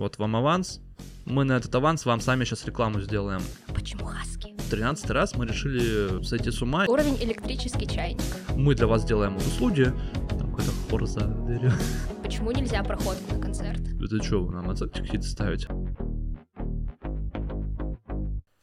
Вот вам аванс. Мы на этот аванс вам сами сейчас рекламу сделаем. Почему хаски? В 13 раз мы решили сойти с ума. Уровень электрический чайник. Мы для вас делаем услуги. Там какой-то хор за дверью. Почему нельзя проходку на концерт? Это что, вы нам оценки какие-то ставить?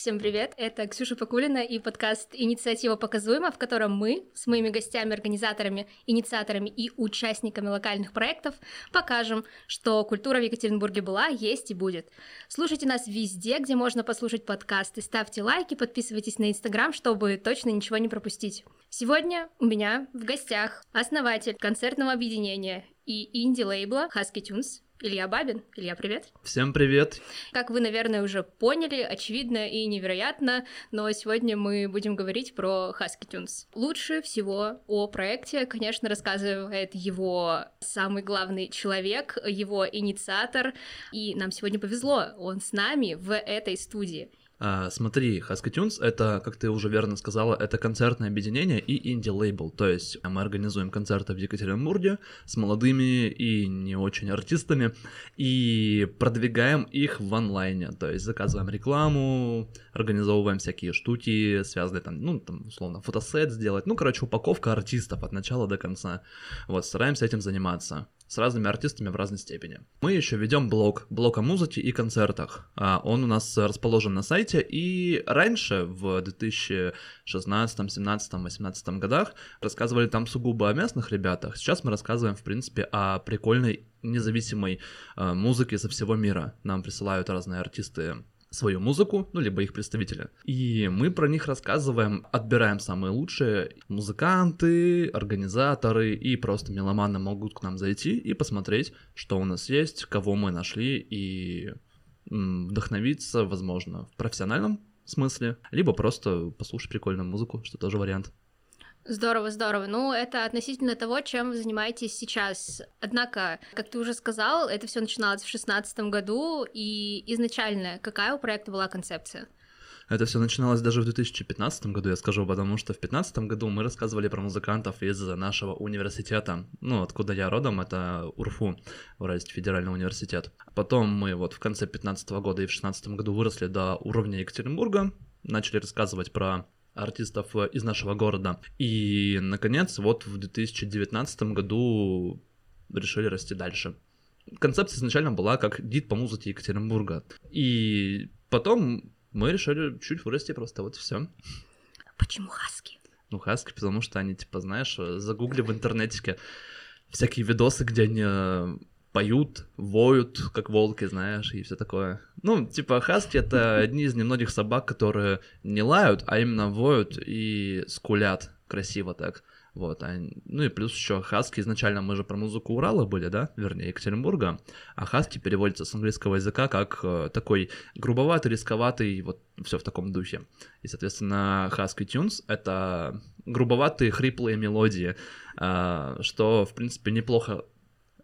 Всем привет, это Ксюша Покулина и подкаст «Инициатива показуема», в котором мы с моими гостями, организаторами, инициаторами и участниками локальных проектов покажем, что культура в Екатеринбурге была, есть и будет. Слушайте нас везде, где можно послушать подкасты, ставьте лайки, подписывайтесь на Инстаграм, чтобы точно ничего не пропустить. Сегодня у меня в гостях основатель концертного объединения и инди-лейбла Husky Tunes Илья Бабин. Илья, привет. Всем привет. Как вы, наверное, уже поняли, очевидно и невероятно, но сегодня мы будем говорить про Husky Tunes. Лучше всего о проекте, конечно, рассказывает его самый главный человек, его инициатор, и нам сегодня повезло, он с нами в этой студии. А, смотри, Husky Tunes — это, как ты уже верно сказала, это концертное объединение и инди-лейбл, то есть мы организуем концерты в Екатеринбурге с молодыми и не очень артистами и продвигаем их в онлайне, то есть заказываем рекламу, организовываем всякие штуки, связанные там, ну, там, условно, фотосет сделать, ну, короче, упаковка артистов от начала до конца, вот, стараемся этим заниматься с разными артистами в разной степени. Мы еще ведем блог, блог о музыке и концертах. А, он у нас расположен на сайте, и раньше, в 2016, 17, 18 годах, рассказывали там сугубо о местных ребятах. Сейчас мы рассказываем, в принципе, о прикольной независимой э, музыке со всего мира. Нам присылают разные артисты свою музыку, ну, либо их представители. И мы про них рассказываем, отбираем самые лучшие. Музыканты, организаторы и просто меломаны могут к нам зайти и посмотреть, что у нас есть, кого мы нашли, и вдохновиться, возможно, в профессиональном смысле, либо просто послушать прикольную музыку, что тоже вариант. Здорово, здорово. Ну, это относительно того, чем вы занимаетесь сейчас. Однако, как ты уже сказал, это все начиналось в шестнадцатом году, и изначально какая у проекта была концепция? Это все начиналось даже в 2015 году, я скажу, потому что в 2015 году мы рассказывали про музыкантов из нашего университета. Ну, откуда я родом, это УРФУ, Уральский федеральный университет. Потом мы вот в конце 2015 года и в 2016 году выросли до уровня Екатеринбурга, начали рассказывать про артистов э, из нашего города. И, наконец, вот в 2019 году решили расти дальше. Концепция изначально была как гид по музыке Екатеринбурга. И потом мы решили чуть вырасти просто, вот все. Почему хаски? Ну, хаски, потому что они, типа, знаешь, загугли в интернете всякие видосы, где они э, поют, воют, как волки, знаешь, и все такое. Ну, типа, хаски — это одни из немногих собак, которые не лают, а именно воют и скулят красиво так. Вот, а, ну и плюс еще хаски, изначально мы же про музыку Урала были, да, вернее, Екатеринбурга, а хаски переводится с английского языка как э, такой грубоватый, рисковатый, вот все в таком духе. И, соответственно, хаски тюнс — это грубоватые, хриплые мелодии, э, что, в принципе, неплохо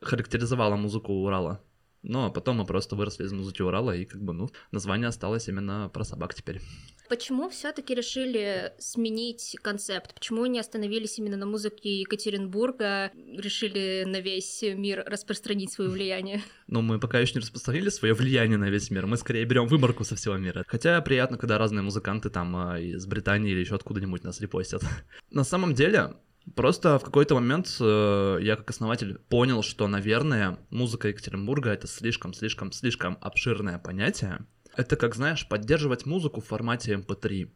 характеризовала музыку Урала. Ну, а потом мы просто выросли из музыки Урала, и как бы, ну, название осталось именно про собак теперь. Почему все-таки решили сменить концепт? Почему не остановились именно на музыке Екатеринбурга, решили на весь мир распространить свое влияние? Ну, мы пока еще не распространили свое влияние на весь мир, мы скорее берем выборку со всего мира. Хотя приятно, когда разные музыканты там а, из Британии или еще откуда-нибудь нас репостят. На самом деле, Просто в какой-то момент э, я как основатель понял, что, наверное, музыка Екатеринбурга это слишком-слишком-слишком обширное понятие. Это как, знаешь, поддерживать музыку в формате MP3.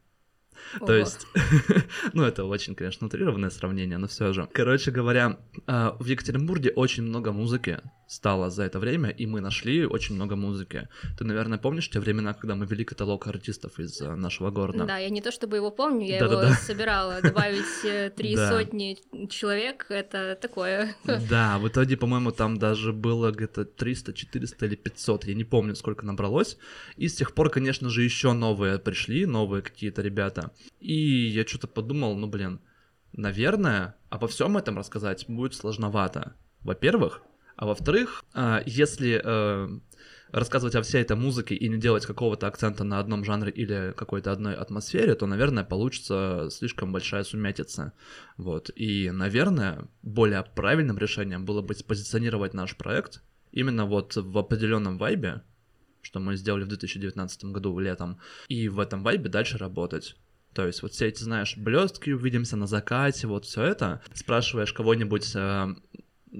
То есть, ну это очень, конечно, утрированное сравнение, но все же. Короче говоря, а, в Екатеринбурге очень много музыки стало за это время, и мы нашли очень много музыки. Ты, наверное, помнишь те времена, когда мы вели каталог артистов из э, нашего города? Да, я не то чтобы его помню, я его собирала. Добавить э, три сотни человек, это такое. Да, в итоге, по-моему, там даже было где-то 300, 400 или 500, я не помню, сколько набралось. И с тех пор, конечно же, еще новые пришли, новые какие-то ребята. И я что-то подумал, ну блин, наверное, обо всем этом рассказать будет сложновато. Во-первых, а во-вторых, а, если э, рассказывать о всей этой музыке и не делать какого-то акцента на одном жанре или какой-то одной атмосфере, то, наверное, получится слишком большая сумятица. Вот. И, наверное, более правильным решением было бы спозиционировать наш проект именно вот в определенном вайбе, что мы сделали в 2019 году летом, и в этом вайбе дальше работать. То есть вот все эти, знаешь, блестки, увидимся на закате, вот все это. Спрашиваешь кого-нибудь э,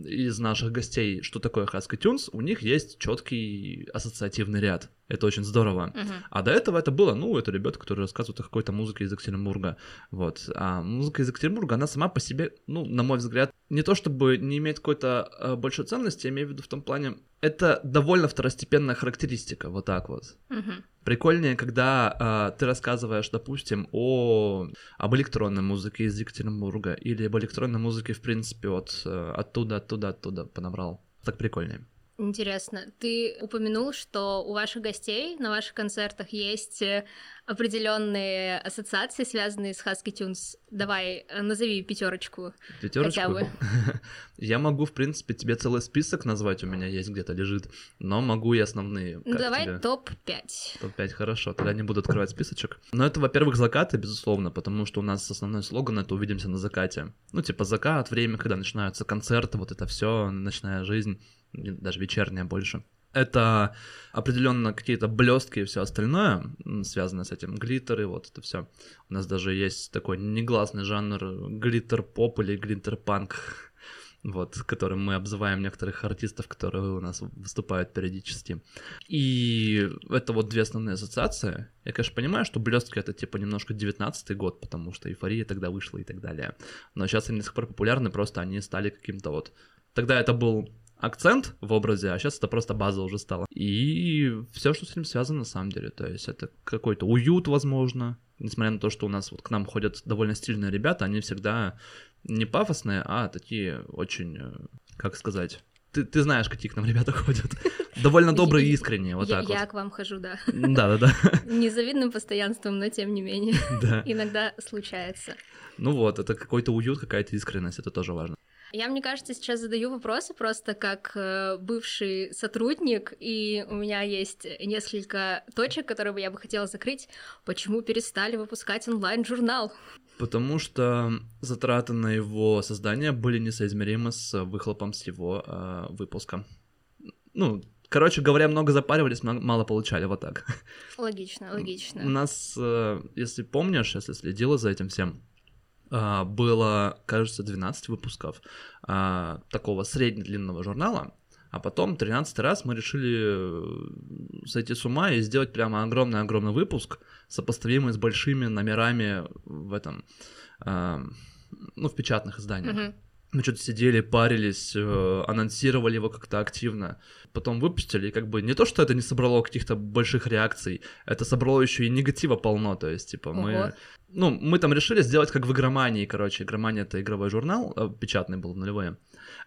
из наших гостей, что такое Husky Tunes, у них есть четкий ассоциативный ряд. Это очень здорово. Мгм. А до этого это было, ну, это ребята, которые рассказывают о какой-то музыке из Екатеринбурга. Вот. А музыка из Екатеринбурга, она сама по себе, ну, на мой взгляд, не то чтобы не имеет какой-то э, большой ценности, я имею в виду в том плане, это довольно второстепенная характеристика, вот так вот. Мгм. Прикольнее, когда а, ты рассказываешь, допустим, о об электронной музыке из Екатеринбурга или об электронной музыке, в принципе, от э, оттуда, оттуда, оттуда понабрал. Так прикольнее. Интересно. Ты упомянул, что у ваших гостей на ваших концертах есть э, определенные ассоциации, связанные с Husky Tunes. Давай, э, назови пятерочку. Пятерочку. Хотя бы. Я могу, в принципе, тебе целый список назвать, у меня есть где-то лежит, но могу и основные. Ну, давай тебе? топ-5. Топ-5, хорошо, тогда не буду открывать списочек. Но это, во-первых, закаты, безусловно, потому что у нас основной слоган — это «Увидимся на закате». Ну, типа закат, время, когда начинаются концерты, вот это все, ночная жизнь, даже вечерняя больше. Это определенно какие-то блестки и все остальное, связанное с этим, глиттеры, вот это все. У нас даже есть такой негласный жанр глиттер-поп или глиттер-панк, вот, которым мы обзываем некоторых артистов, которые у нас выступают периодически. И это вот две основные ассоциации. Я, конечно, понимаю, что блестки это типа немножко 19 год, потому что эйфория тогда вышла и так далее. Но сейчас они до сих пор популярны, просто они стали каким-то вот... Тогда это был акцент в образе, а сейчас это просто база уже стала. И все, что с этим связано, на самом деле. То есть это какой-то уют, возможно. Несмотря на то, что у нас вот к нам ходят довольно стильные ребята, они всегда не пафосные, а такие очень, э, как сказать... Ты, ты знаешь, какие к нам ребята ходят. Довольно добрые и искренние, вот я, так я вот. к вам хожу, да. Да-да-да. Незавидным постоянством, но тем не менее. Да. Иногда случается. Ну вот, это какой-то уют, какая-то искренность, это тоже важно. Я, мне кажется, сейчас задаю вопросы просто как э, бывший сотрудник, и у меня есть несколько точек, которые бы я бы хотела закрыть. Почему перестали выпускать онлайн-журнал? Потому что затраты на его создание были несоизмеримы с выхлопом с его э, выпуска. Ну, короче говоря, много запаривались, мало получали, вот так. Логично, У логично. нас, э, если помнишь, если следила за этим всем, было, кажется, 12 выпусков а, такого среднедлинного журнала, а потом 13 раз мы решили э, сойти с ума и сделать прямо огромный-огромный выпуск, сопоставимый с большими номерами в этом, а, ну, в печатных изданиях. Мгм. Мы что-то сидели, парились, э, анонсировали его как-то активно. Потом выпустили, и как бы не то, что это не собрало каких-то больших реакций, это собрало еще и негатива полно. То есть, типа, Ого. мы. Ну, мы там решили сделать как в игромании, короче. Игромания это игровой журнал, э, печатный был в нулевые.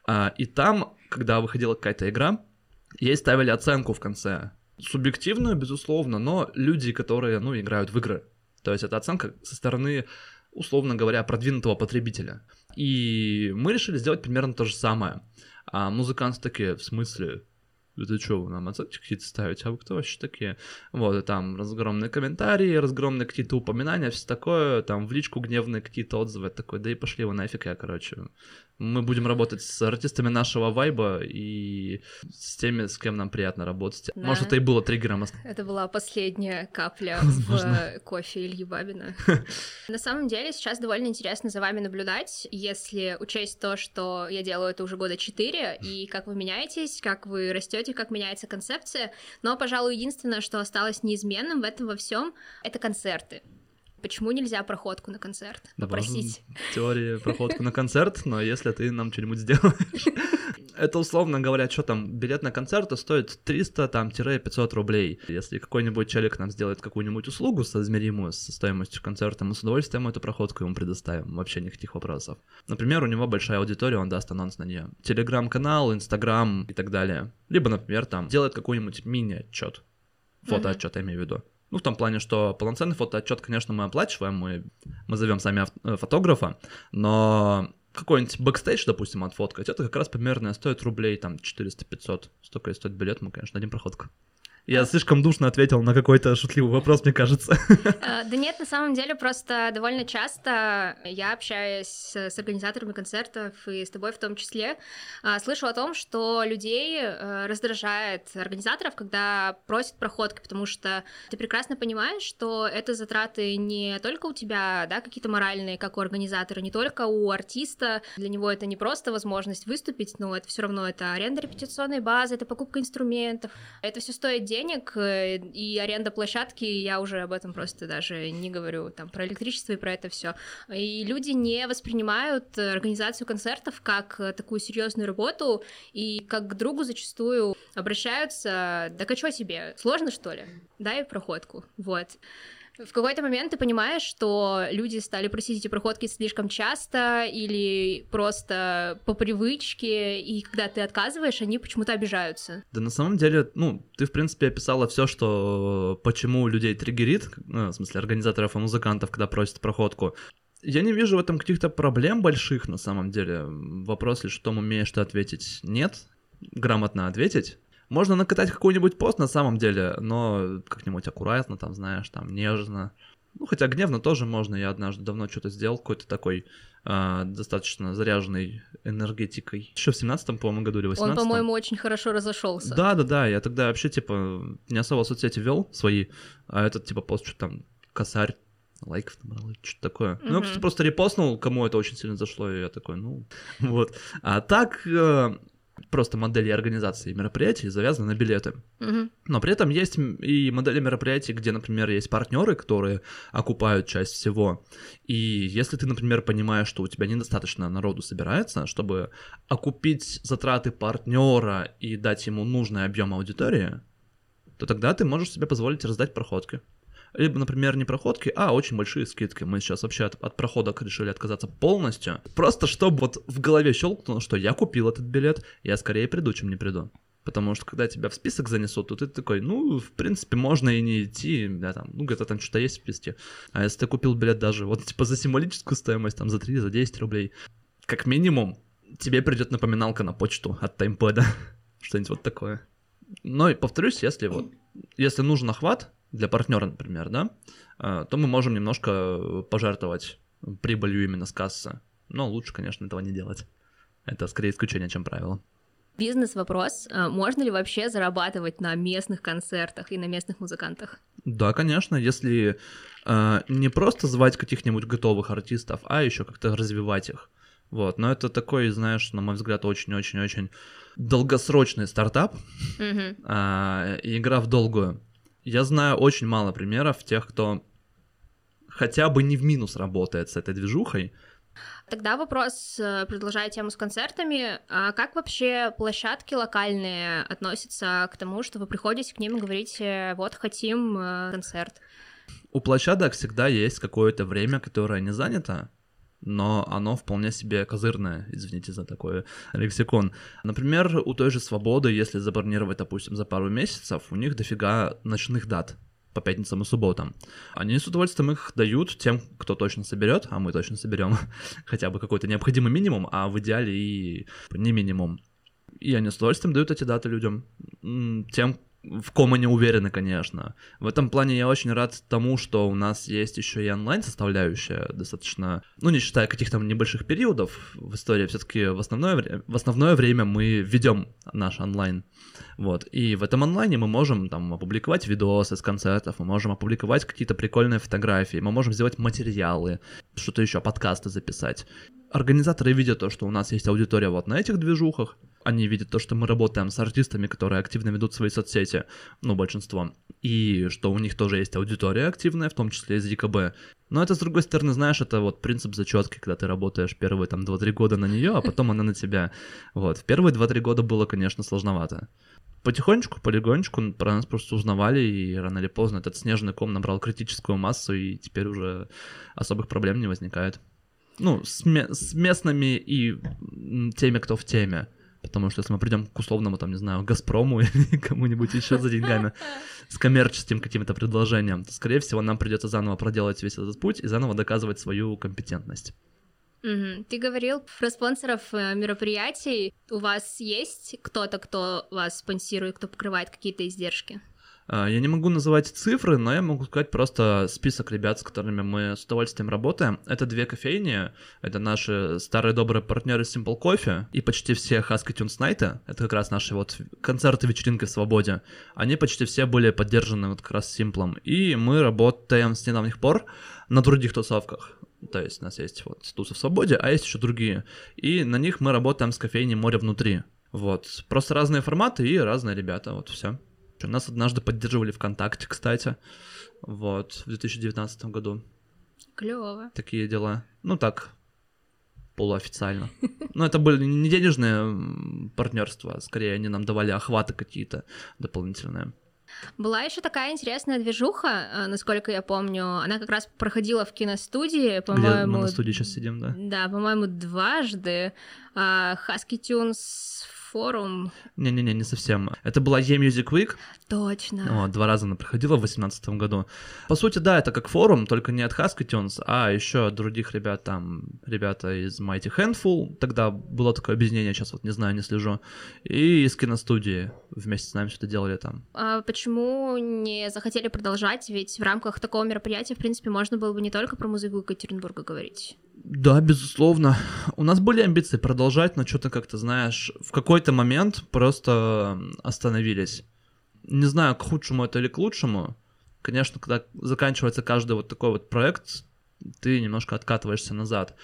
А, и там, когда выходила какая-то игра, ей ставили оценку в конце. Субъективную, безусловно, но люди, которые, ну, играют в игры. То есть это оценка со стороны, условно говоря, продвинутого потребителя. И мы решили сделать примерно то же самое. А музыканты такие, в смысле, это что, вы нам оценки какие-то ставите? А вы кто вообще такие? Вот, и там разгромные комментарии, разгромные какие-то упоминания, все такое, там в личку гневные какие-то отзывы, такой, да и пошли вы нафиг, я, короче. Мы будем работать с артистами нашего вайба и с теми, с кем нам приятно работать. Да. Может, это и было триггером. Это была последняя капля Возможно. в кофе Ильи Бабина. На самом деле, сейчас довольно интересно за вами наблюдать, если учесть то, что я делаю это уже года четыре, и как вы меняетесь, как вы растете, как меняется концепция. Но, пожалуй, единственное, что осталось неизменным в этом во всем, это концерты. Почему нельзя проходку на концерт? Да, Попросить. теории проходку на концерт, но если ты нам что-нибудь сделаешь. Это условно говоря, что там, билет на концерт стоит 300 там, 500 рублей. Если какой-нибудь человек нам сделает какую-нибудь услугу, соизмеримую со стоимостью концерта, мы с удовольствием эту проходку ему предоставим, вообще никаких вопросов. Например, у него большая аудитория, он даст анонс на нее. Телеграм-канал, Инстаграм и так далее. Либо, например, там, делает какой-нибудь мини-отчет. Фотоотчет, я имею в виду. Ну, в том плане, что полноценный фотоотчет, конечно, мы оплачиваем, мы, мы зовем сами э, фотографа, но какой-нибудь бэкстейдж, допустим, отфоткать, это как раз примерно стоит рублей там 400-500. Столько и стоит билет, мы, конечно, дадим проходку. Я слишком душно ответил на какой-то шутливый вопрос, мне кажется. Э, да нет, на самом деле просто довольно часто я общаюсь с организаторами концертов и с тобой в том числе, э, слышу о том, что людей э, раздражает организаторов, когда просят проходки, потому что ты прекрасно понимаешь, что это затраты не только у тебя, да, какие-то моральные, как у организатора, не только у артиста. Для него это не просто возможность выступить, но это все равно это аренда репетиционной базы, это покупка инструментов. Это все стоит денег, э, и аренда площадки, я уже об этом просто даже не говорю, там, про электричество и про это все. И люди не воспринимают организацию концертов как такую серьезную работу, и как к другу зачастую обращаются, да а что тебе, сложно что ли? Дай проходку, вот. В какой-то момент ты понимаешь, что люди стали просить эти проходки слишком часто или просто по привычке, и когда ты отказываешь, они почему-то обижаются. Да на самом деле, ну, ты, в принципе, описала все, что почему людей триггерит, ну, в смысле, организаторов и музыкантов, когда просят проходку. Я не вижу в этом каких-то проблем больших, на самом деле. Вопрос лишь в том, умеешь ты ответить «нет», грамотно ответить, можно накатать какой-нибудь пост на самом деле, но как-нибудь аккуратно, там, знаешь, там, нежно. Ну, хотя гневно тоже можно. Я однажды давно что-то сделал, какой-то такой э, достаточно заряженной энергетикой. Еще в 17-м, по-моему, году или 18 Он, по-моему, очень хорошо разошелся. Да, да, да. Я тогда вообще, типа, не особо соцсети вел свои, а этот, типа, пост что там, косарь лайков набрал, что-то такое. Mm-hmm. Ну, кто просто репостнул, кому это очень сильно зашло, и я такой, ну, вот. А так, э, просто модели организации мероприятий завязаны на билеты. Угу. Но при этом есть и модели мероприятий, где, например, есть партнеры, которые окупают часть всего. И если ты, например, понимаешь, что у тебя недостаточно народу собирается, чтобы окупить затраты партнера и дать ему нужный объем аудитории, то тогда ты можешь себе позволить раздать проходки либо, например, не проходки, а очень большие скидки. Мы сейчас вообще от, от проходок решили отказаться полностью. Просто чтобы вот в голове щелкнуло, что я купил этот билет, я скорее приду, чем не приду. Потому что когда тебя в список занесут, то ты такой, ну, в принципе, можно и не идти, да, там, ну, где-то там что-то есть в списке. А если ты купил билет даже вот, типа, за символическую стоимость, там, за 3, за 10 рублей, как минимум, тебе придет напоминалка на почту от таймпэда, что-нибудь вот такое. Но, повторюсь, если вот, если нужен охват, для партнера, например, да, а, то мы можем немножко пожертвовать прибылью именно с кассы. Но лучше, конечно, этого не делать. Это скорее исключение, чем правило. Бизнес-вопрос. А, можно ли вообще зарабатывать на местных концертах и на местных музыкантах? Да, конечно, если э, не просто звать каких-нибудь готовых артистов, а еще как-то развивать их. Вот, но это такой, знаешь, на мой взгляд, очень-очень-очень долгосрочный стартап, mm-hmm. э, игра в долгую. Я знаю очень мало примеров тех, кто хотя бы не в минус работает с этой движухой. Тогда вопрос, э, продолжая тему с концертами, а как вообще площадки локальные относятся к тому, что вы приходите к ним и говорите, вот хотим э, концерт? У площадок всегда есть какое-то время, которое не занято, но оно вполне себе козырное, извините за такой лексикон. Например, у той же «Свободы», если забронировать, допустим, за пару месяцев, у них дофига ночных дат по пятницам и субботам. Они с удовольствием их дают тем, кто точно соберет, а мы точно соберем хотя бы какой-то необходимый минимум, а в идеале и не минимум. И они с удовольствием дают эти даты людям. Тем, в ком они уверены, конечно. В этом плане я очень рад тому, что у нас есть еще и онлайн составляющая достаточно, ну не считая каких-то небольших периодов в истории, все-таки в основное, в основное время мы ведем наш онлайн. Вот. И в этом онлайне мы можем там опубликовать видосы с концертов, мы можем опубликовать какие-то прикольные фотографии, мы можем сделать материалы, что-то еще, подкасты записать. Организаторы видят то, что у нас есть аудитория вот на этих движухах, они видят то, что мы работаем с артистами, которые активно ведут свои соцсети, ну, большинство, и что у них тоже есть аудитория активная, в том числе из ЕКБ. Но это, с другой стороны, знаешь, это вот принцип зачетки, когда ты работаешь первые там 2-3 года на нее, а потом она на тебя. Вот, в первые 2-3 года было, конечно, сложновато. Потихонечку, полигонечку про нас просто узнавали, и рано или поздно этот снежный ком набрал критическую массу, и теперь уже особых проблем не возникает. Ну, с, с местными и теми, кто в теме. Потому что если мы придем к условному, там, не знаю, Газпрому или кому-нибудь еще за деньгами с коммерческим каким-то предложением, то, скорее всего, нам придется заново проделать весь этот путь и заново доказывать свою компетентность. Угу. Ты говорил про спонсоров э, мероприятий. У вас есть кто-то, кто вас спонсирует, кто покрывает какие-то издержки? А, я не могу называть цифры, но я могу сказать просто список ребят, с которыми мы с удовольствием работаем. Это две кофейни, это наши старые добрые партнеры Simple Coffee и почти все Husky Tunes Night, это как раз наши вот концерты, вечеринки в свободе. Они почти все были поддержаны вот как раз Simple. И мы работаем с недавних пор на других тусовках. То есть у нас есть вот тусы в свободе, а есть еще другие. И на них мы работаем с кофейней «Море внутри». Вот. Просто разные форматы и разные ребята, вот все. Нас однажды поддерживали ВКонтакте, кстати, вот, в 2019 году. Клево. Такие дела. Ну так, полуофициально. Но это были не денежные партнерства, а скорее они нам давали охваты какие-то дополнительные. Была еще такая интересная движуха, э, насколько я помню. Она как раз проходила в киностудии, по-моему. Мы на студии сейчас сидим, да? Да, по-моему, дважды. Husky Tunes форум. Не-не-не, не совсем. Это была E-Music Week. Точно. О, два раза она проходила в 2018 году. По сути, да, это как форум, только не от Haskitunes, а еще от других ребят, там, ребята из Mighty Handful, тогда было такое объединение, сейчас вот не знаю, не слежу, и из киностудии вместе с нами что-то делали там. А почему не захотели продолжать? Ведь в рамках такого мероприятия, в принципе, можно было бы не только про музыку Екатеринбурга говорить. Да, безусловно. У нас были амбиции продолжать, но что-то как-то, знаешь, в какой-то момент просто остановились. Не знаю, к худшему это или к лучшему. Конечно, когда заканчивается каждый вот такой вот проект, ты немножко откатываешься назад.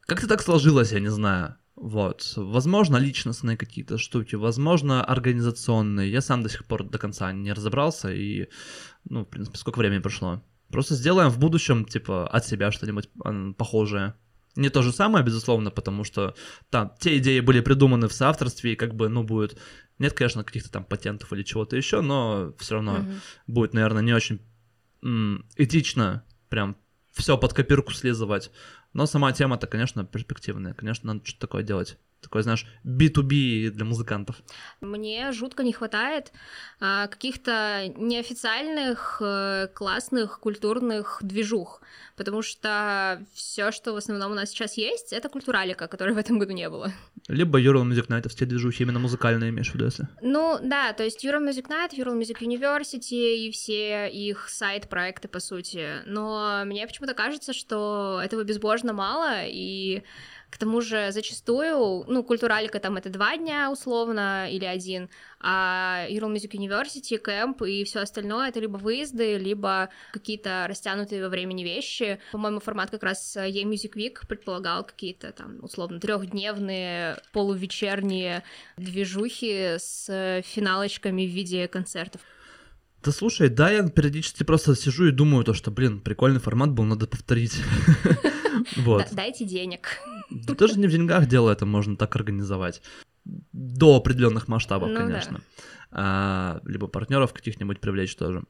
Как-то так сложилось, я не знаю. Вот. Возможно, личностные какие-то штуки, возможно, организационные. Я сам до сих пор до конца не разобрался, и, ну, в принципе, сколько времени прошло. Просто сделаем в будущем, типа, от себя что-нибудь похожее. Не то же самое, безусловно, потому что там те идеи были придуманы в соавторстве, и как бы, ну, будет... Нет, конечно, каких-то там патентов или чего-то еще, но все равно mm-hmm. будет, наверное, не очень м- этично прям все под копирку слизывать. Но сама тема-то, конечно, перспективная. Конечно, надо что-то такое делать такой, знаешь, B2B для музыкантов? Мне жутко не хватает а, каких-то неофициальных, а, классных, культурных движух, потому что все, что в основном у нас сейчас есть, это культуралика, которой в этом году не было. Либо Ural Music Night, все движухи именно музыкальные имеешь в виду, если? Ну, да, то есть Ural Music Night, Ural Music University и все их сайт-проекты, по сути. Но мне почему-то кажется, что этого безбожно мало, и к тому же зачастую, ну, культуралика там это два дня условно или один, а Ural Music University, кэмп и все остальное это либо выезды, либо какие-то растянутые во времени вещи. По-моему, формат как раз E-Music Week предполагал какие-то там условно трехдневные полувечерние движухи с финалочками в виде концертов. Да слушай, да, я периодически просто сижу и думаю то, что, блин, прикольный формат был, надо повторить. Вот. Дайте денег. Даже не в деньгах дело это можно так организовать. До определенных масштабов, ну конечно. А, либо партнеров каких-нибудь привлечь тоже.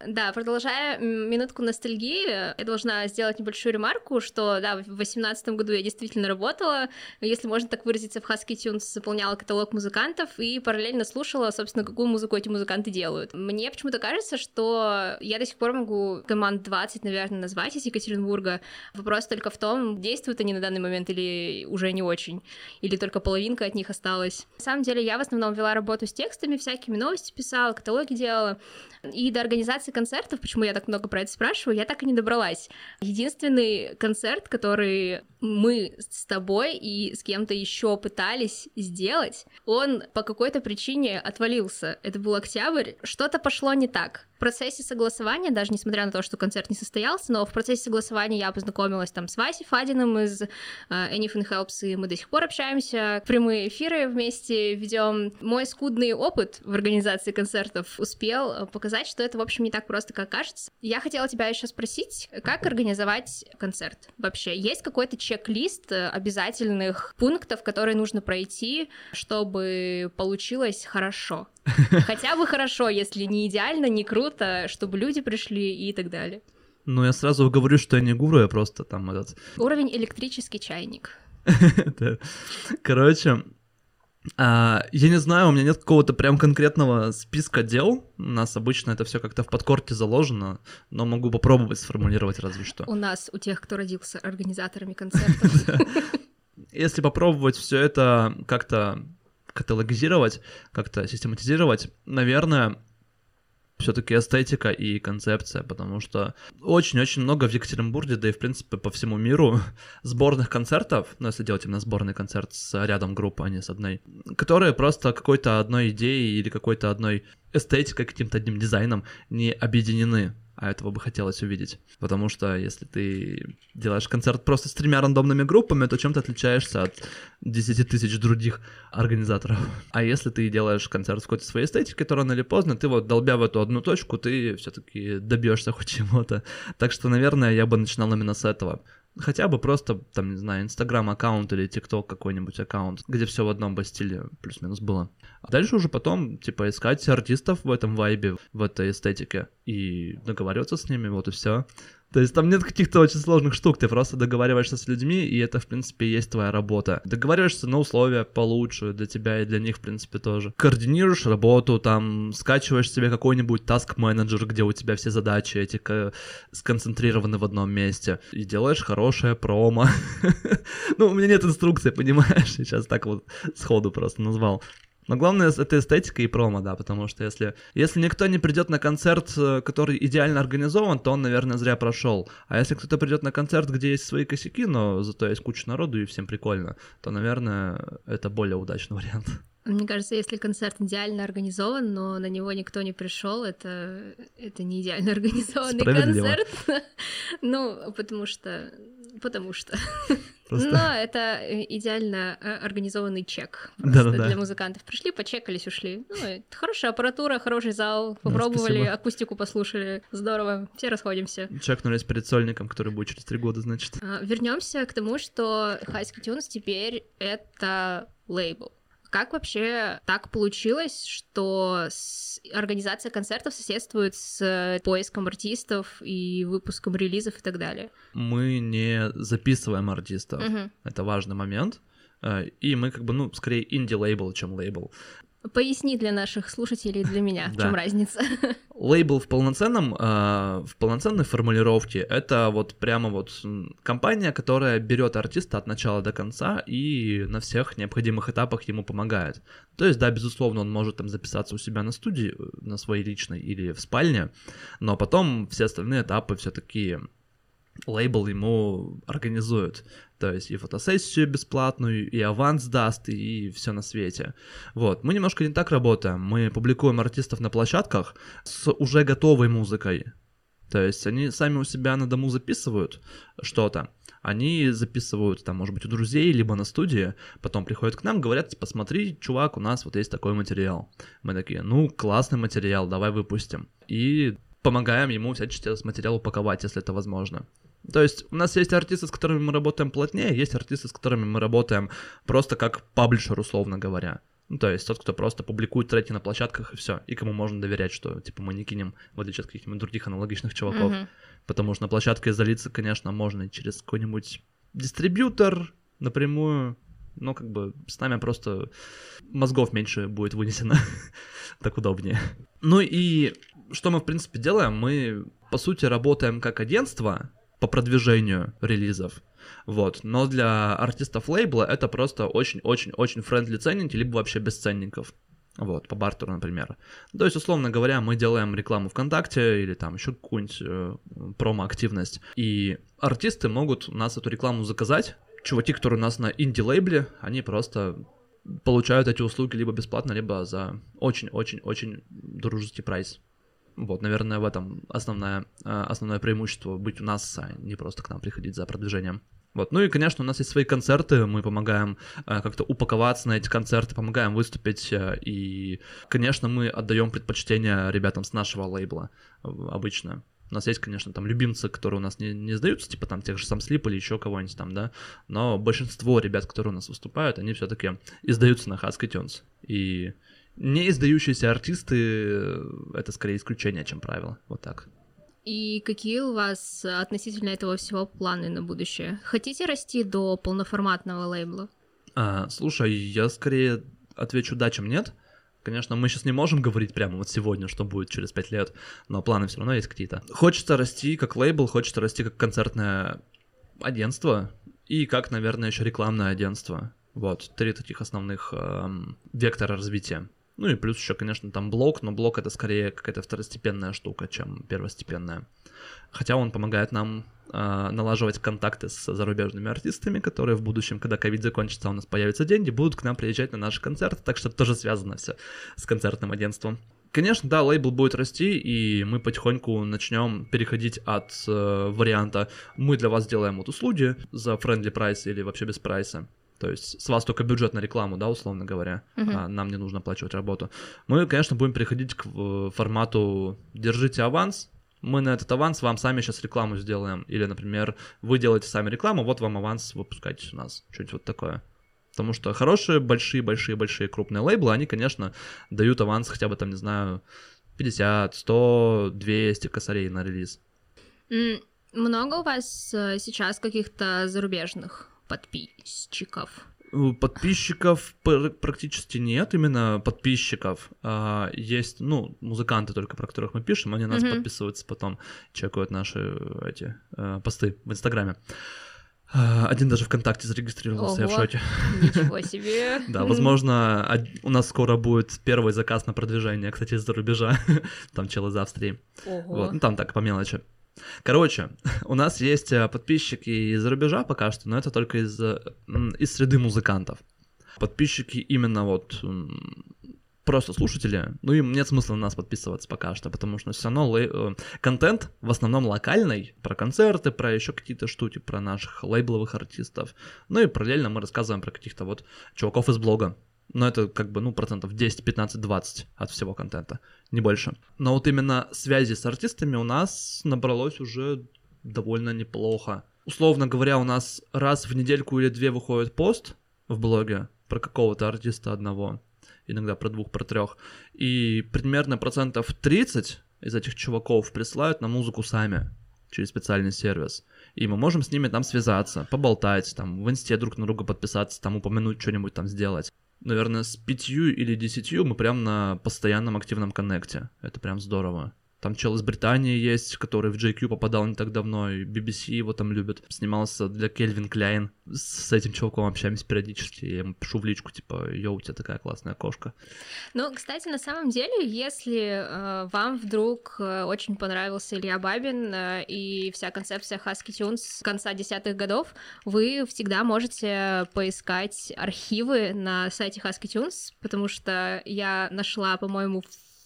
Да, продолжая минутку ностальгии, я должна сделать небольшую ремарку, что, да, в 2018 году я действительно работала, если можно так выразиться, в Husky Tunes заполняла каталог музыкантов и параллельно слушала, собственно, какую музыку эти музыканты делают. Мне почему-то кажется, что я до сих пор могу команд 20, наверное, назвать из Екатеринбурга. Вопрос только в том, действуют они на данный момент или уже не очень, или только половинка от них осталась. На самом деле, я в основном вела работу с текстами всякими, новости писала, каталоги делала, и до организации концертов, почему я так много про это спрашиваю, я так и не добралась. Единственный концерт, который мы с тобой и с кем-то еще пытались сделать, он по какой-то причине отвалился. Это был октябрь, что-то пошло не так процессе согласования, даже несмотря на то, что концерт не состоялся, но в процессе согласования я познакомилась там с Васей Фадиным из uh, Anything Helps, и мы до сих пор общаемся, прямые эфиры вместе ведем. Мой скудный опыт в организации концертов успел э, показать, что это, в общем, не так просто, как кажется. Я хотела тебя еще спросить, как организовать концерт вообще? Есть какой-то чек-лист обязательных пунктов, которые нужно пройти, чтобы получилось хорошо? Хотя бы хорошо, если не идеально, не круто, чтобы люди пришли и так далее. Ну, я сразу говорю, что я не гуру, я просто там этот... Уровень электрический чайник. Короче, а, я не знаю, у меня нет какого-то прям конкретного списка дел. У нас обычно это все как-то в подкорте заложено, но могу попробовать сформулировать разве что. У нас, у тех, кто родился организаторами концертов. Если попробовать все это как-то каталогизировать, как-то систематизировать, наверное, все-таки эстетика и концепция, потому что очень-очень много в Екатеринбурге, да и в принципе по всему миру сборных концертов, ну если делать именно сборный концерт с рядом группы, а не с одной, которые просто какой-то одной идеей или какой-то одной эстетикой, каким-то одним дизайном не объединены а этого бы хотелось увидеть. Потому что если ты делаешь концерт просто с тремя рандомными группами, то чем ты отличаешься от 10 тысяч других организаторов. А если ты делаешь концерт в какой-то своей эстетике, то рано или поздно ты вот долбя в эту одну точку, ты все-таки добьешься хоть чего-то. Так что, наверное, я бы начинал именно с этого. Хотя бы просто, там, не знаю, Инстаграм аккаунт или ТикТок какой-нибудь аккаунт, где все в одном бы стиле плюс-минус было. А дальше уже потом, типа, искать артистов в этом вайбе, в этой эстетике и договариваться с ними, вот и все. То есть там нет каких-то очень сложных штук, ты просто договариваешься с людьми, и это, в принципе, есть твоя работа. Договариваешься на условия получше для тебя и для них, в принципе, тоже. Координируешь работу, там, скачиваешь себе какой-нибудь таск-менеджер, где у тебя все задачи эти сконцентрированы в одном месте, и делаешь хорошее промо. Ну, у меня нет инструкции, понимаешь, сейчас так вот сходу просто назвал. Но главное это эстетика и промо, да, потому что если, если никто не придет на концерт, э, который идеально организован, то он, наверное, зря прошел. А если кто-то придет на концерт, где есть свои косяки, но зато есть куча народу и всем прикольно, то, наверное, это более удачный вариант. Мне кажется, если концерт идеально организован, но на него никто не пришел, это, это не идеально организованный концерт. Ну, потому что... Потому что... Просто... Но это э, идеально э, организованный чек. Да, да, да. Для музыкантов пришли, почекались, ушли. Ну, это хорошая аппаратура, хороший зал. Попробовали, ну, акустику послушали. Здорово, все расходимся. Чекнулись перед сольником, который будет через три года, значит. А, вернемся к тому, что High School Tunes теперь это лейбл. Как вообще так получилось, что организация концертов соседствует с поиском артистов и выпуском релизов и так далее? Мы не записываем артистов. Угу. Это важный момент. Э, и мы как бы, ну, скорее инди-лейбл, чем лейбл. Поясни для наших слушателей и для меня, в чем разница. Лейбл в полноценном, э, в полноценной формулировке это вот прямо вот компания, которая берет артиста от начала до конца и на всех необходимых этапах ему помогает. То есть, да, безусловно, он может там записаться у себя на студии, э, на своей личной или в спальне, но потом все остальные этапы все-таки лейбл ему организует. То есть и фотосессию бесплатную, и аванс даст, и все на свете. Вот. Мы немножко не так работаем. Мы публикуем артистов на площадках с уже готовой музыкой. То есть они сами у себя на дому записывают что-то. Они записывают там, может быть, у друзей, либо на студии, потом приходят к нам, говорят, типа, смотри, чувак, у нас вот есть такой материал. Мы такие, ну, классный материал, давай выпустим. И помогаем ему всячески этот материал упаковать, если это возможно. То есть у нас есть артисты, с которыми мы работаем плотнее, есть артисты, с которыми мы работаем просто как паблишер, условно говоря. Ну, то есть тот, кто просто публикует треки на площадках и все, и кому можно доверять, что типа мы не кинем, в отличие от каких-нибудь других аналогичных чуваков. Mm-hmm. Потому что на площадке залиться, конечно, можно через какой-нибудь дистрибьютор напрямую, но как бы с нами просто мозгов меньше будет вынесено, так удобнее. Ну и что мы, в принципе, делаем? Мы, по сути, работаем как агентство, по продвижению релизов. Вот. Но для артистов лейбла это просто очень-очень-очень френдли ценники, либо вообще без ценников. Вот, по бартеру, например. То есть, условно говоря, мы делаем рекламу ВКонтакте или там еще какую-нибудь э, промо-активность. И артисты могут у нас эту рекламу заказать. Чуваки, которые у нас на инди-лейбле, они просто получают эти услуги либо бесплатно, либо за очень-очень-очень дружеский прайс. Вот, наверное, в этом основное, а, основное преимущество быть у нас, а не просто к нам приходить за продвижением. Вот. Ну и, конечно, у нас есть свои концерты, мы помогаем э, как-то упаковаться на эти концерты, помогаем выступить, э, и, конечно, мы отдаем предпочтение ребятам с нашего лейбла э, обычно. У нас есть, конечно, там любимцы, которые у нас не, не сдаются, типа там тех же сам слип или еще кого-нибудь там, да, но большинство ребят, которые у нас выступают, они все-таки издаются на Husky Tunes. И не издающиеся артисты э, — это скорее исключение, чем правило. Вот так. И какие у вас относительно этого всего планы на будущее? Хотите расти до полноформатного лейбла? А, слушай, я скорее отвечу да, чем нет. Конечно, мы сейчас не можем говорить прямо вот сегодня, что будет через пять лет, но планы все равно есть какие-то. Хочется расти как лейбл, хочется расти как концертное агентство и как, наверное, еще рекламное агентство. Вот, три таких основных эм, вектора развития. Ну и плюс еще, конечно, там блок, но блок это скорее какая-то второстепенная штука, чем первостепенная. Хотя он помогает нам налаживать контакты с зарубежными артистами, которые в будущем, когда ковид закончится, у нас появятся деньги, будут к нам приезжать на наши концерты, так что это тоже связано все с концертным агентством. Конечно, да, лейбл будет расти, и мы потихоньку начнем переходить от э, варианта «мы для вас делаем вот услуги за friendly прайс или вообще без прайса», то есть с вас только бюджет на рекламу, да, условно говоря, uh-huh. а нам не нужно оплачивать работу. Мы, конечно, будем переходить к э, формату «держите аванс», мы на этот аванс вам сами сейчас рекламу сделаем. Или, например, вы делаете сами рекламу, вот вам аванс, выпускайте у нас. Что-нибудь вот такое. Потому что хорошие, большие, большие, большие крупные лейблы, они, конечно, дают аванс хотя бы там, не знаю, 50, 100, 200 косарей на релиз. Много у вас э, сейчас каких-то зарубежных подписчиков? Подписчиков практически нет, именно подписчиков. А, есть, ну, музыканты только, про которых мы пишем, они нас mm-hmm. подписываются потом, чекают наши эти э, посты в Инстаграме. А, один даже ВКонтакте зарегистрировался, Ого, я в шоке. Ничего себе. Да, возможно, у нас скоро будет первый заказ на продвижение, кстати, из-за рубежа. Там чел из Австрии. Вот, ну там так, по мелочи. Короче, у нас есть э, подписчики из-за рубежа пока что, но это только из, из среды музыкантов. Подписчики именно вот просто слушатели, ну им нет смысла на нас подписываться пока что, потому что все равно лей... Э, контент в основном локальный, про концерты, про еще какие-то штуки, про наших лейбловых артистов. Ну и параллельно мы рассказываем про каких-то вот чуваков из блога. Но это как бы, ну, процентов 10, 15, 20 от всего контента, не больше. Но вот именно связи с артистами у нас набралось уже довольно неплохо. Условно говоря, у нас раз в недельку или две выходит пост в блоге про какого-то артиста одного иногда про двух, про трех. И примерно процентов 30 из этих чуваков присылают на музыку сами через специальный сервис. И мы можем с ними там связаться, поболтать, там в инсте друг на друга подписаться, там упомянуть что-нибудь там сделать. Наверное, с пятью или десятью мы прям на постоянном активном коннекте. Это прям здорово. Там чел из Британии есть, который в JQ попадал не так давно, и BBC его там любят. Снимался для Кельвин Кляйн. С этим чуваком общаемся периодически. Я ему пишу в личку, типа, йоу, у тебя такая классная кошка. Ну, кстати, на самом деле, если э, вам вдруг э, очень понравился Илья Бабин э, и вся концепция Husky Tunes с конца десятых годов, вы всегда можете поискать архивы на сайте Husky Tunes, потому что я нашла, по-моему,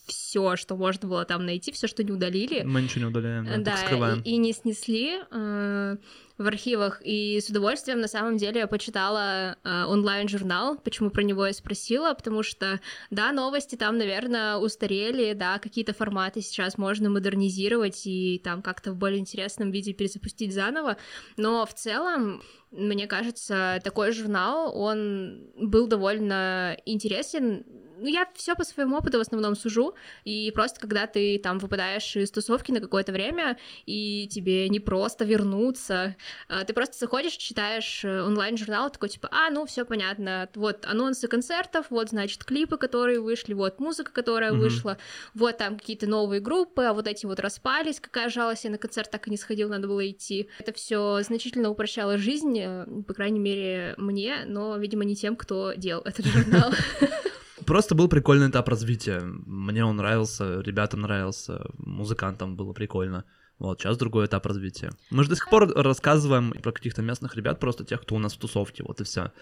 все, что можно было там найти, все, что не удалили. Мы ничего не удаляем, да, да скрываем. И, и не снесли э, в архивах. И с удовольствием, на самом деле, я почитала э, онлайн-журнал, почему про него я спросила, потому что, да, новости там, наверное, устарели, да, какие-то форматы сейчас можно модернизировать и там как-то в более интересном виде перезапустить заново, но в целом мне кажется, такой журнал, он был довольно интересен, ну, я все по своему опыту в основном сужу, и просто когда ты там выпадаешь из тусовки на какое-то время, и тебе не просто вернуться, а, ты просто заходишь, читаешь э, онлайн-журнал, такой типа, а, ну, все понятно, вот анонсы концертов, вот, значит, клипы, которые вышли, вот музыка, которая mm-hmm. вышла, вот там какие-то новые группы, а вот эти вот распались, какая жалость, я на концерт так и не сходил, надо было идти. Это все значительно упрощало жизнь, э, по крайней мере, мне, но, видимо, не тем, кто делал этот журнал. Просто был прикольный этап развития. Мне он нравился, ребятам нравился, музыкантам было прикольно. Вот, сейчас другой этап развития. Мы же до сих пор рассказываем про каких-то местных ребят, просто тех, кто у нас в тусовке, вот и все.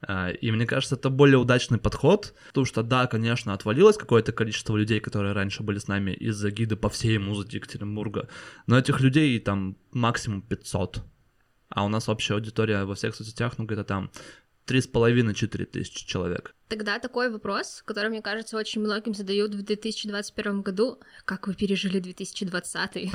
А, и мне кажется, это более удачный подход, потому что, да, конечно, отвалилось какое-то количество людей, которые раньше были с нами из-за гида по всей музыке Екатеринбурга, но этих людей там максимум 500. А у нас общая аудитория во всех соцсетях, ну, где-то там три с половиной-четыре тысячи человек. Тогда такой вопрос, который, мне кажется, очень многим задают в 2021 году. Как вы пережили 2020?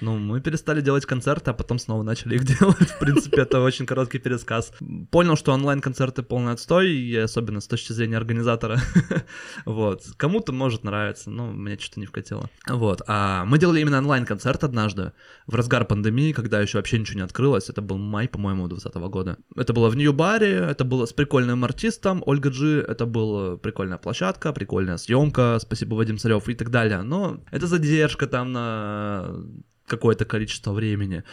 Ну, мы перестали делать концерты, а потом снова начали их делать. В принципе, это очень короткий пересказ. Понял, что онлайн-концерты полный отстой, и особенно с точки зрения организатора. вот. Кому-то может нравиться, но мне что-то не вкатило. Вот. А мы делали именно онлайн-концерт однажды, в разгар пандемии, когда еще вообще ничего не открылось. Это был май, по-моему, 2020 года. Это было в Нью-баре, это было с прикольным артистом, Ольга Джи, это была прикольная площадка, прикольная съемка, спасибо Вадим Царев и так далее. Но это задержка там на какое-то количество времени,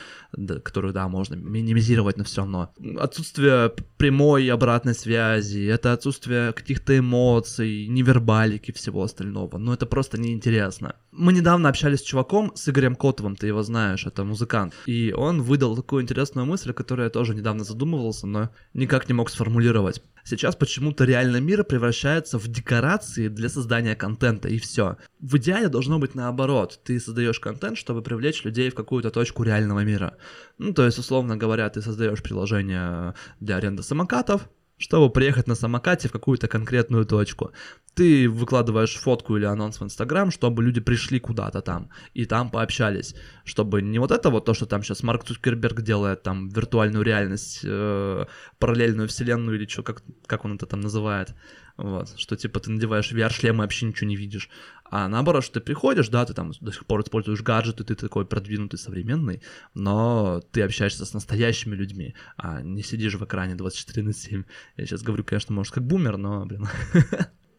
которое, да, можно минимизировать, но все равно. Отсутствие прямой обратной связи, это отсутствие каких-то эмоций, невербалики, всего остального. Ну, это просто неинтересно. Мы недавно общались с чуваком, с Игорем Котовым, ты его знаешь, это музыкант. И он выдал такую интересную мысль, о которой я тоже недавно задумывался, но никак не мог сформулировать. Сейчас почему-то реальный мир превращается в декорации для создания контента, и все. В идеале должно быть наоборот. Ты создаешь контент, чтобы привлечь людей в какую-то точку реального мира. Ну, то есть, условно говоря, ты создаешь приложение для аренды самокатов, чтобы приехать на самокате в какую-то конкретную точку. Ты выкладываешь фотку или анонс в Инстаграм, чтобы люди пришли куда-то там и там пообщались, чтобы не вот это вот то, что там сейчас Марк Цукерберг делает, там виртуальную реальность, э, параллельную вселенную или что, как, как он это там называет, вот, что типа ты надеваешь VR-шлем и вообще ничего не видишь, а наоборот, что ты приходишь, да, ты там до сих пор используешь гаджеты, ты такой продвинутый, современный, но ты общаешься с настоящими людьми, а не сидишь в экране 24 на 7. Я сейчас говорю, конечно, может, как бумер, но, блин.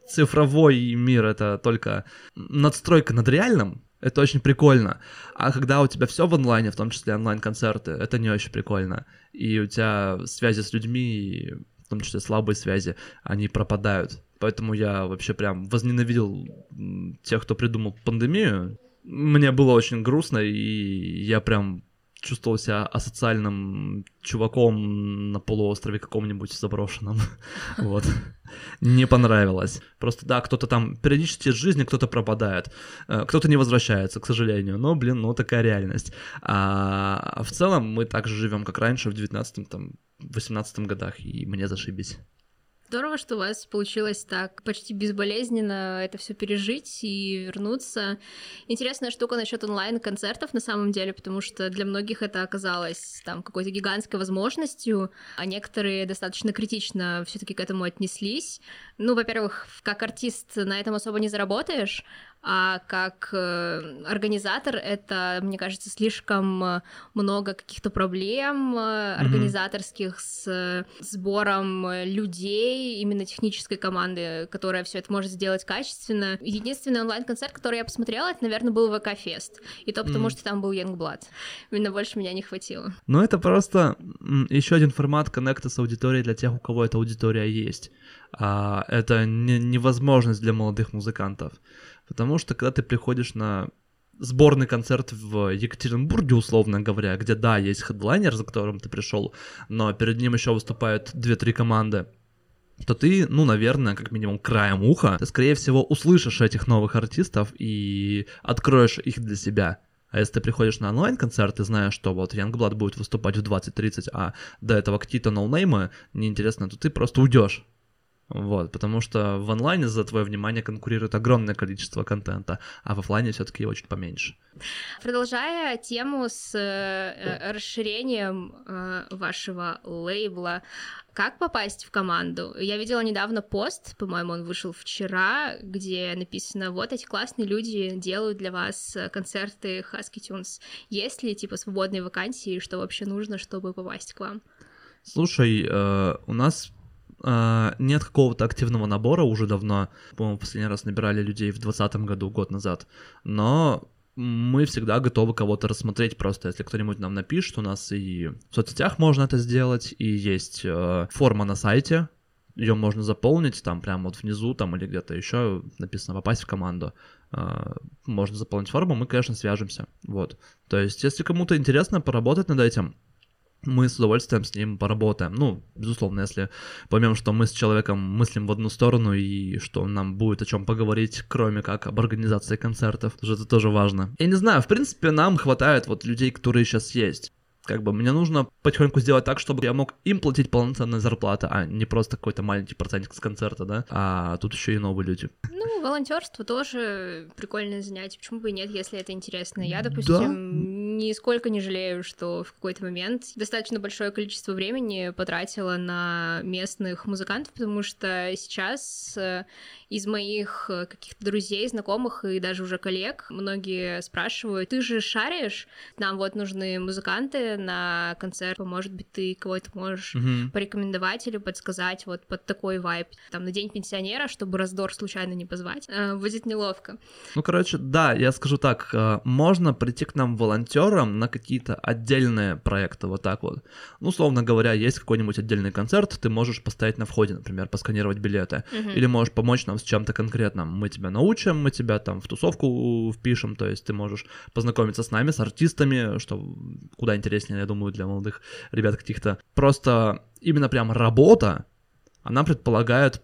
Цифровой мир — это только надстройка над реальным, это очень прикольно. А когда у тебя все в онлайне, в том числе онлайн-концерты, это не очень прикольно. И у тебя связи с людьми, в том числе слабые связи, они пропадают. Поэтому я вообще прям возненавидел тех, кто придумал пандемию. Мне было очень грустно, и я прям чувствовал себя асоциальным чуваком на полуострове каком-нибудь заброшенном. Вот. Не понравилось. Просто да, кто-то там периодически из жизни кто-то пропадает, э, кто-то не возвращается, к сожалению. Но, блин, ну такая реальность. А в целом мы так же живем, как раньше, в 19 там, 18 годах, и мне зашибись. Здорово, что у вас получилось так почти безболезненно это все пережить и вернуться. Интересная штука насчет онлайн-концертов на самом деле, потому что для многих это оказалось там какой-то гигантской возможностью, а некоторые достаточно критично все-таки к этому отнеслись. Ну, во-первых, как артист на этом особо не заработаешь, а как э, организатор это, мне кажется, слишком э, много каких-то проблем э, организаторских с сбором людей, именно технической команды, которая все это может сделать качественно. Единственный онлайн-концерт, который я посмотрела, это, наверное, был ВК-фест. И то потому, mm. что там был Youngblood. Именно больше меня не хватило. Ну, это просто еще один формат коннекта с аудиторией для тех, у кого эта аудитория есть. А, это не, невозможность для молодых музыкантов. Потому что когда ты приходишь на сборный концерт в Екатеринбурге, условно говоря, где, да, есть хедлайнер, за которым ты пришел, но перед ним еще выступают 2-3 команды, то ты, ну, наверное, как минимум краем уха, ты, скорее всего, услышишь этих новых артистов и откроешь их для себя. А если ты приходишь на онлайн-концерт и знаешь, что вот Youngblood будет выступать в 20.30, а до этого какие-то ноунеймы неинтересно, то ты просто уйдешь. Вот, потому что в онлайне за твое внимание конкурирует огромное количество контента, а в офлайне все-таки очень поменьше. Продолжая тему с э, э, расширением э, вашего лейбла, как попасть в команду? Я видела недавно пост, по-моему, он вышел вчера, где написано, вот эти классные люди делают для вас концерты Husky Tunes. Есть ли, типа, свободные вакансии, что вообще нужно, чтобы попасть к вам? Слушай, э, у нас нет какого-то активного набора уже давно. По-моему, последний раз набирали людей в 2020 году, год назад. Но мы всегда готовы кого-то рассмотреть просто, если кто-нибудь нам напишет, у нас и в соцсетях можно это сделать, и есть э, форма на сайте, ее можно заполнить, там прямо вот внизу, там или где-то еще написано попасть в команду. Э, можно заполнить форму, мы, конечно, свяжемся. Вот. То есть, если кому-то интересно поработать над этим, мы с удовольствием с ним поработаем. Ну, безусловно, если поймем, что мы с человеком мыслим в одну сторону и что нам будет о чем поговорить, кроме как об организации концертов, это тоже важно. Я не знаю, в принципе, нам хватает вот людей, которые сейчас есть. Как бы мне нужно потихоньку сделать так, чтобы я мог им платить полноценную зарплату, а не просто какой-то маленький процентик с концерта, да? А тут еще и новые люди. Ну, волонтерство тоже прикольное занятие. Почему бы и нет, если это интересно? Я, допустим, да? Нисколько не жалею, что в какой-то момент достаточно большое количество времени потратила на местных музыкантов, потому что сейчас э, из моих э, каких-то друзей, знакомых и даже уже коллег многие спрашивают, ты же шаришь, нам вот нужны музыканты на концерт, может быть, ты кого-то можешь mm-hmm. порекомендовать или подсказать вот под такой вайп, там, на День пенсионера, чтобы раздор случайно не позвать, э, будет неловко. Ну, короче, да, я скажу так, можно прийти к нам волонтер гастролером на какие-то отдельные проекты, вот так вот. Ну, условно говоря, есть какой-нибудь отдельный концерт, ты можешь поставить на входе, например, посканировать билеты, Мгм. или можешь помочь нам с чем-то конкретным. Мы тебя научим, мы тебя там в тусовку впишем, то есть ты можешь познакомиться с нами, с артистами, что куда интереснее, я думаю, для молодых ребят каких-то. Просто именно прям работа, она предполагает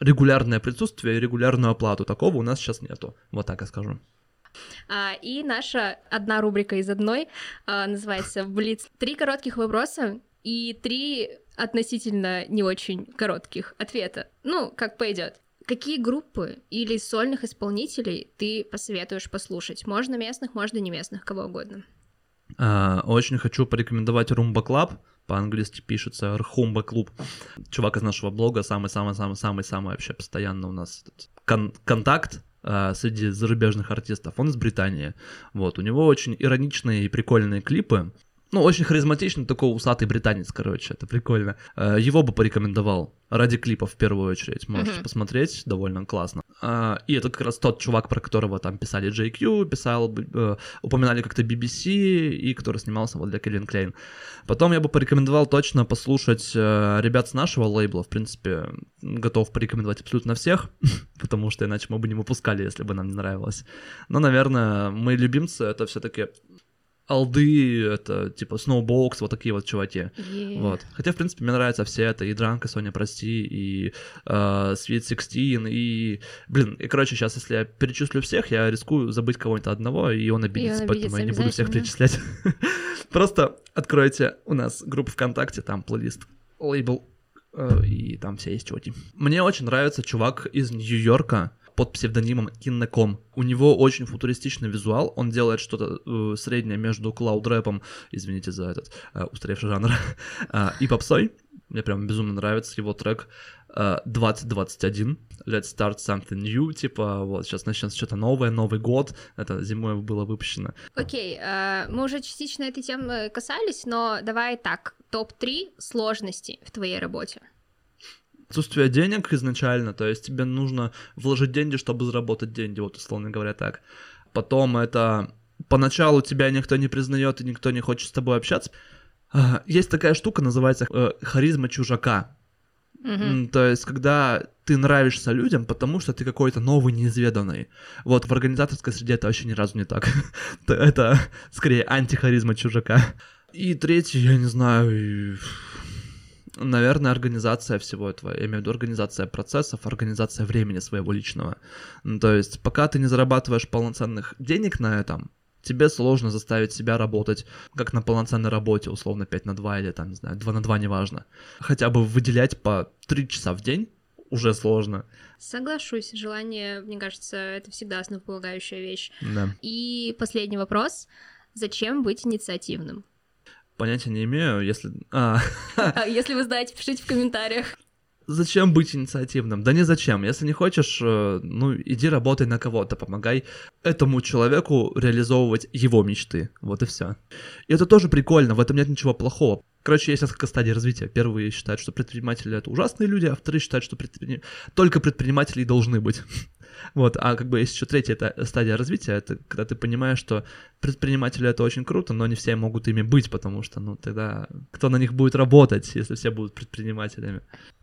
регулярное присутствие и регулярную оплату. Такого у нас сейчас нету. Вот так я скажу. А, и наша одна рубрика из одной а, называется «Блиц». Три коротких вопроса и три относительно не очень коротких ответа. Ну, как пойдет. Какие группы или сольных исполнителей ты посоветуешь послушать? Можно местных, можно не местных, кого угодно. А, Очень хочу порекомендовать Rumba Club. По-английски пишется Рхумба Клуб. Чувак из нашего блога, самый-самый-самый-самый-самый вообще постоянно у нас кон- контакт среди зарубежных артистов. Он из Британии. Вот, у него очень ироничные и прикольные клипы. Ну, очень харизматичный, такой усатый британец, короче, это прикольно. А, Его бы порекомендовал ради клипов в первую очередь. Можете Мгм. посмотреть, довольно классно. А, И это как раз тот чувак, про которого там писали JQ, писал, э, упоминали как-то BBC, и который снимался вот для Кельвин Клейн. Потом я бы порекомендовал точно послушать э, ребят с нашего лейбла. В принципе, готов порекомендовать абсолютно всех, потому что иначе мы бы не выпускали, если бы нам не нравилось. Но, наверное, мои любимцы это все-таки алды, это типа Snowbox, вот такие вот чуваки. Е. Вот. Хотя, в принципе, мне нравятся все это. И Дранка, Соня, прости, и э, Sweet 16, и... Блин, и, короче, сейчас, если я перечислю всех, я рискую забыть кого-нибудь одного, и он обидится, он поэтому я не обидится буду всех перечислять. Просто откройте у нас группу ВКонтакте, там плейлист, лейбл, э, и там все есть чуваки. Мне очень нравится чувак из Нью-Йорка, под псевдонимом Киннеком. У него очень футуристичный визуал, он делает что-то э, среднее между клауд-рэпом, извините за этот э, устаревший жанр, а, и попсой. Мне прям безумно нравится его трек э, 2021, Let's Start Something New, типа вот сейчас начнется что-то новое, Новый год, это зимой было выпущено. Окей, а, мы уже частично этой темы касались, но давай так, топ-3 сложностей в твоей работе. Отсутствие денег изначально, то есть тебе нужно вложить деньги, чтобы заработать деньги, вот условно говоря так. Потом это поначалу тебя никто не признает и никто не хочет с тобой общаться. А, Есть такая штука, называется э, харизма чужака. М, То есть, когда ты нравишься людям, потому что ты какой-то новый, неизведанный. Вот в организаторской среде это вообще ни разу не так. Это скорее антихаризма чужака. И третий, я не знаю, и, наверное, организация всего этого. Я имею в виду организация процессов, организация времени своего личного. Ну, То есть, пока ты не зарабатываешь полноценных денег на этом, тебе сложно заставить себя работать как на полноценной работе, условно 5 на 2 или там, не знаю, 2 на 2, неважно. Хотя бы выделять по 3 часа в день уже сложно. Соглашусь, желание, мне кажется, это всегда основополагающая вещь. Да. И последний вопрос. Зачем быть инициативным? Понятия не имею, если... А, Если вы знаете, пишите в комментариях. Зачем быть инициативным? Да не зачем. Если не хочешь, э, ну, иди работай на кого-то, помогай этому человеку реализовывать его мечты. Вот и все. И это тоже прикольно, в этом нет ничего плохого. Короче, есть несколько стадий развития. Первые считают, что предприниматели это ужасные люди, а вторые считают, что предприним- только предприниматели и должны быть. Вот, а как бы есть еще третья это стадия развития, это когда ты понимаешь, что предприниматели это очень круто, но не все могут ими быть, потому что, ну, тогда кто на них будет работать, если все будут предпринимателями?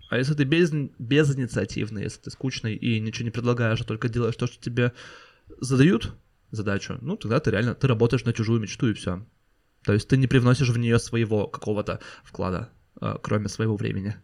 А если ты без, безинициативный, если ты скучный и ничего не предлагаешь, а только делаешь то, что тебе задают задачу, ну, тогда ты реально, ты работаешь на чужую мечту и все. То есть ты не привносишь в нее своего какого-то вклада, э, кроме своего времени.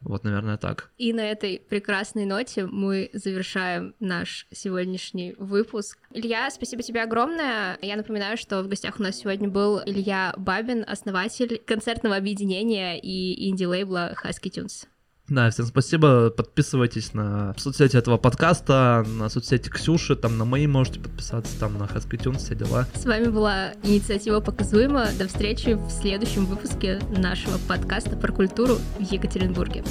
Вот, наверное, так. И на этой прекрасной ноте мы завершаем наш сегодняшний выпуск. Илья, спасибо тебе огромное. Я напоминаю, что в гостях у нас сегодня был Илья Бабин, основатель концертного объединения и инди-лейбла Husky Tunes. Да, всем спасибо. Подписывайтесь на соцсети этого подкаста, на соцсети Ксюши, там на мои можете подписаться, там на Haskitunes, все дела. С вами была инициатива «Показуемо». До встречи в следующем выпуске нашего подкаста про культуру в Екатеринбурге.